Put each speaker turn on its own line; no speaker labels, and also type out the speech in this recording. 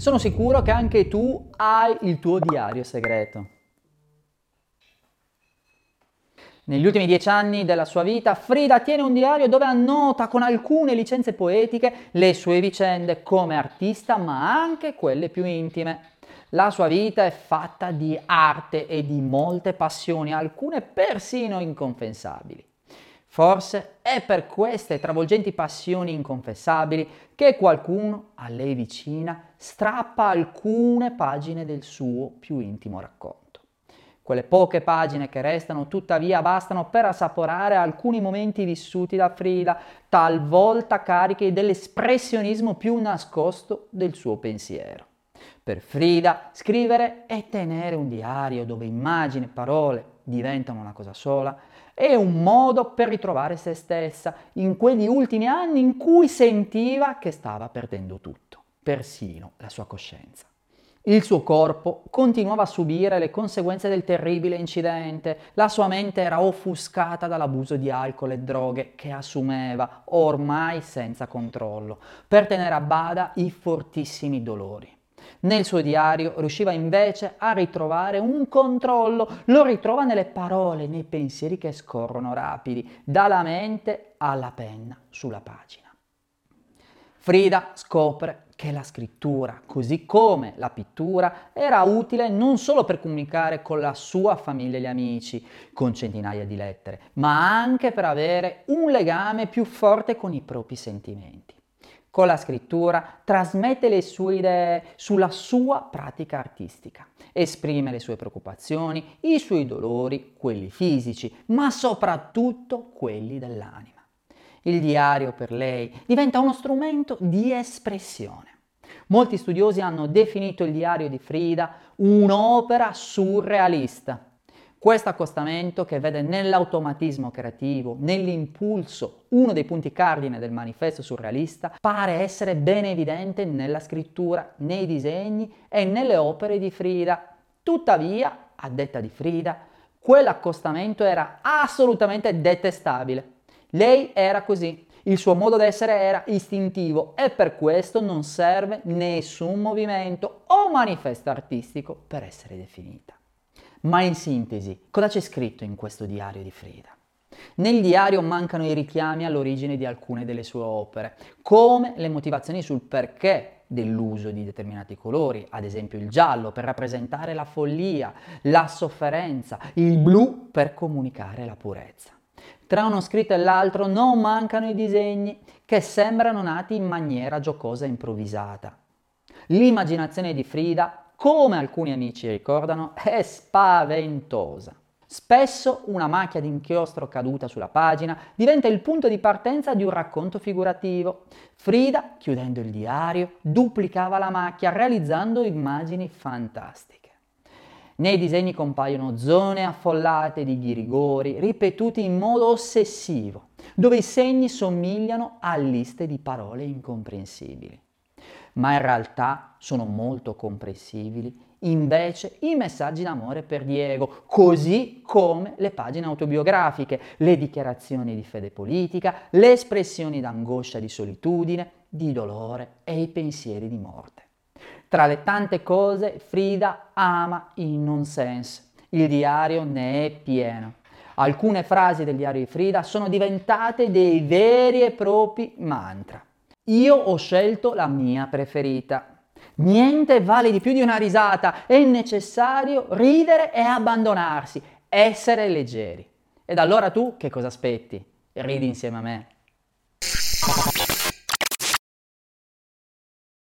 Sono sicuro che anche tu hai il tuo diario segreto. Negli ultimi dieci anni della sua vita, Frida tiene un diario dove annota con alcune licenze poetiche le sue vicende come artista, ma anche quelle più intime. La sua vita è fatta di arte e di molte passioni, alcune persino inconfessabili. Forse è per queste travolgenti passioni inconfessabili che qualcuno a lei vicina strappa alcune pagine del suo più intimo racconto. Quelle poche pagine che restano tuttavia bastano per assaporare alcuni momenti vissuti da Frida, talvolta carichi dell'espressionismo più nascosto del suo pensiero. Per Frida scrivere e tenere un diario dove immagini e parole diventano una cosa sola è un modo per ritrovare se stessa in quegli ultimi anni in cui sentiva che stava perdendo tutto, persino la sua coscienza. Il suo corpo continuava a subire le conseguenze del terribile incidente, la sua mente era offuscata dall'abuso di alcol e droghe che assumeva, ormai senza controllo, per tenere a bada i fortissimi dolori. Nel suo diario riusciva invece a ritrovare un controllo, lo ritrova nelle parole, nei pensieri che scorrono rapidi, dalla mente alla penna sulla pagina. Frida scopre che la scrittura, così come la pittura, era utile non solo per comunicare con la sua famiglia e gli amici, con centinaia di lettere, ma anche per avere un legame più forte con i propri sentimenti con la scrittura, trasmette le sue idee sulla sua pratica artistica, esprime le sue preoccupazioni, i suoi dolori, quelli fisici, ma soprattutto quelli dell'anima. Il diario per lei diventa uno strumento di espressione. Molti studiosi hanno definito il diario di Frida un'opera surrealista questo accostamento che vede nell'automatismo creativo, nell'impulso, uno dei punti cardine del manifesto surrealista, pare essere ben evidente nella scrittura, nei disegni e nelle opere di Frida. Tuttavia, a detta di Frida, quell'accostamento era assolutamente detestabile. Lei era così, il suo modo d'essere era istintivo e per questo non serve nessun movimento o manifesto artistico per essere definita. Ma in sintesi, cosa c'è scritto in questo diario di Frida? Nel diario mancano i richiami all'origine di alcune delle sue opere, come le motivazioni sul perché dell'uso di determinati colori, ad esempio il giallo per rappresentare la follia, la sofferenza, il blu per comunicare la purezza. Tra uno scritto e l'altro non mancano i disegni che sembrano nati in maniera giocosa e improvvisata. L'immaginazione di Frida come alcuni amici ricordano, è spaventosa. Spesso una macchia d'inchiostro caduta sulla pagina diventa il punto di partenza di un racconto figurativo. Frida, chiudendo il diario, duplicava la macchia realizzando immagini fantastiche. Nei disegni compaiono zone affollate di ghirigori ripetuti in modo ossessivo, dove i segni somigliano a liste di parole incomprensibili ma in realtà sono molto comprensibili invece i messaggi d'amore per Diego, così come le pagine autobiografiche, le dichiarazioni di fede politica, le espressioni d'angoscia, di solitudine, di dolore e i pensieri di morte. Tra le tante cose, Frida ama il nonsense. Il diario ne è pieno. Alcune frasi del diario di Frida sono diventate dei veri e propri mantra. Io ho scelto la mia preferita. Niente vale di più di una risata, è necessario ridere e abbandonarsi, essere leggeri. Ed allora tu che cosa aspetti? Ridi insieme a me.